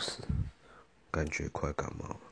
是，感觉快感冒了。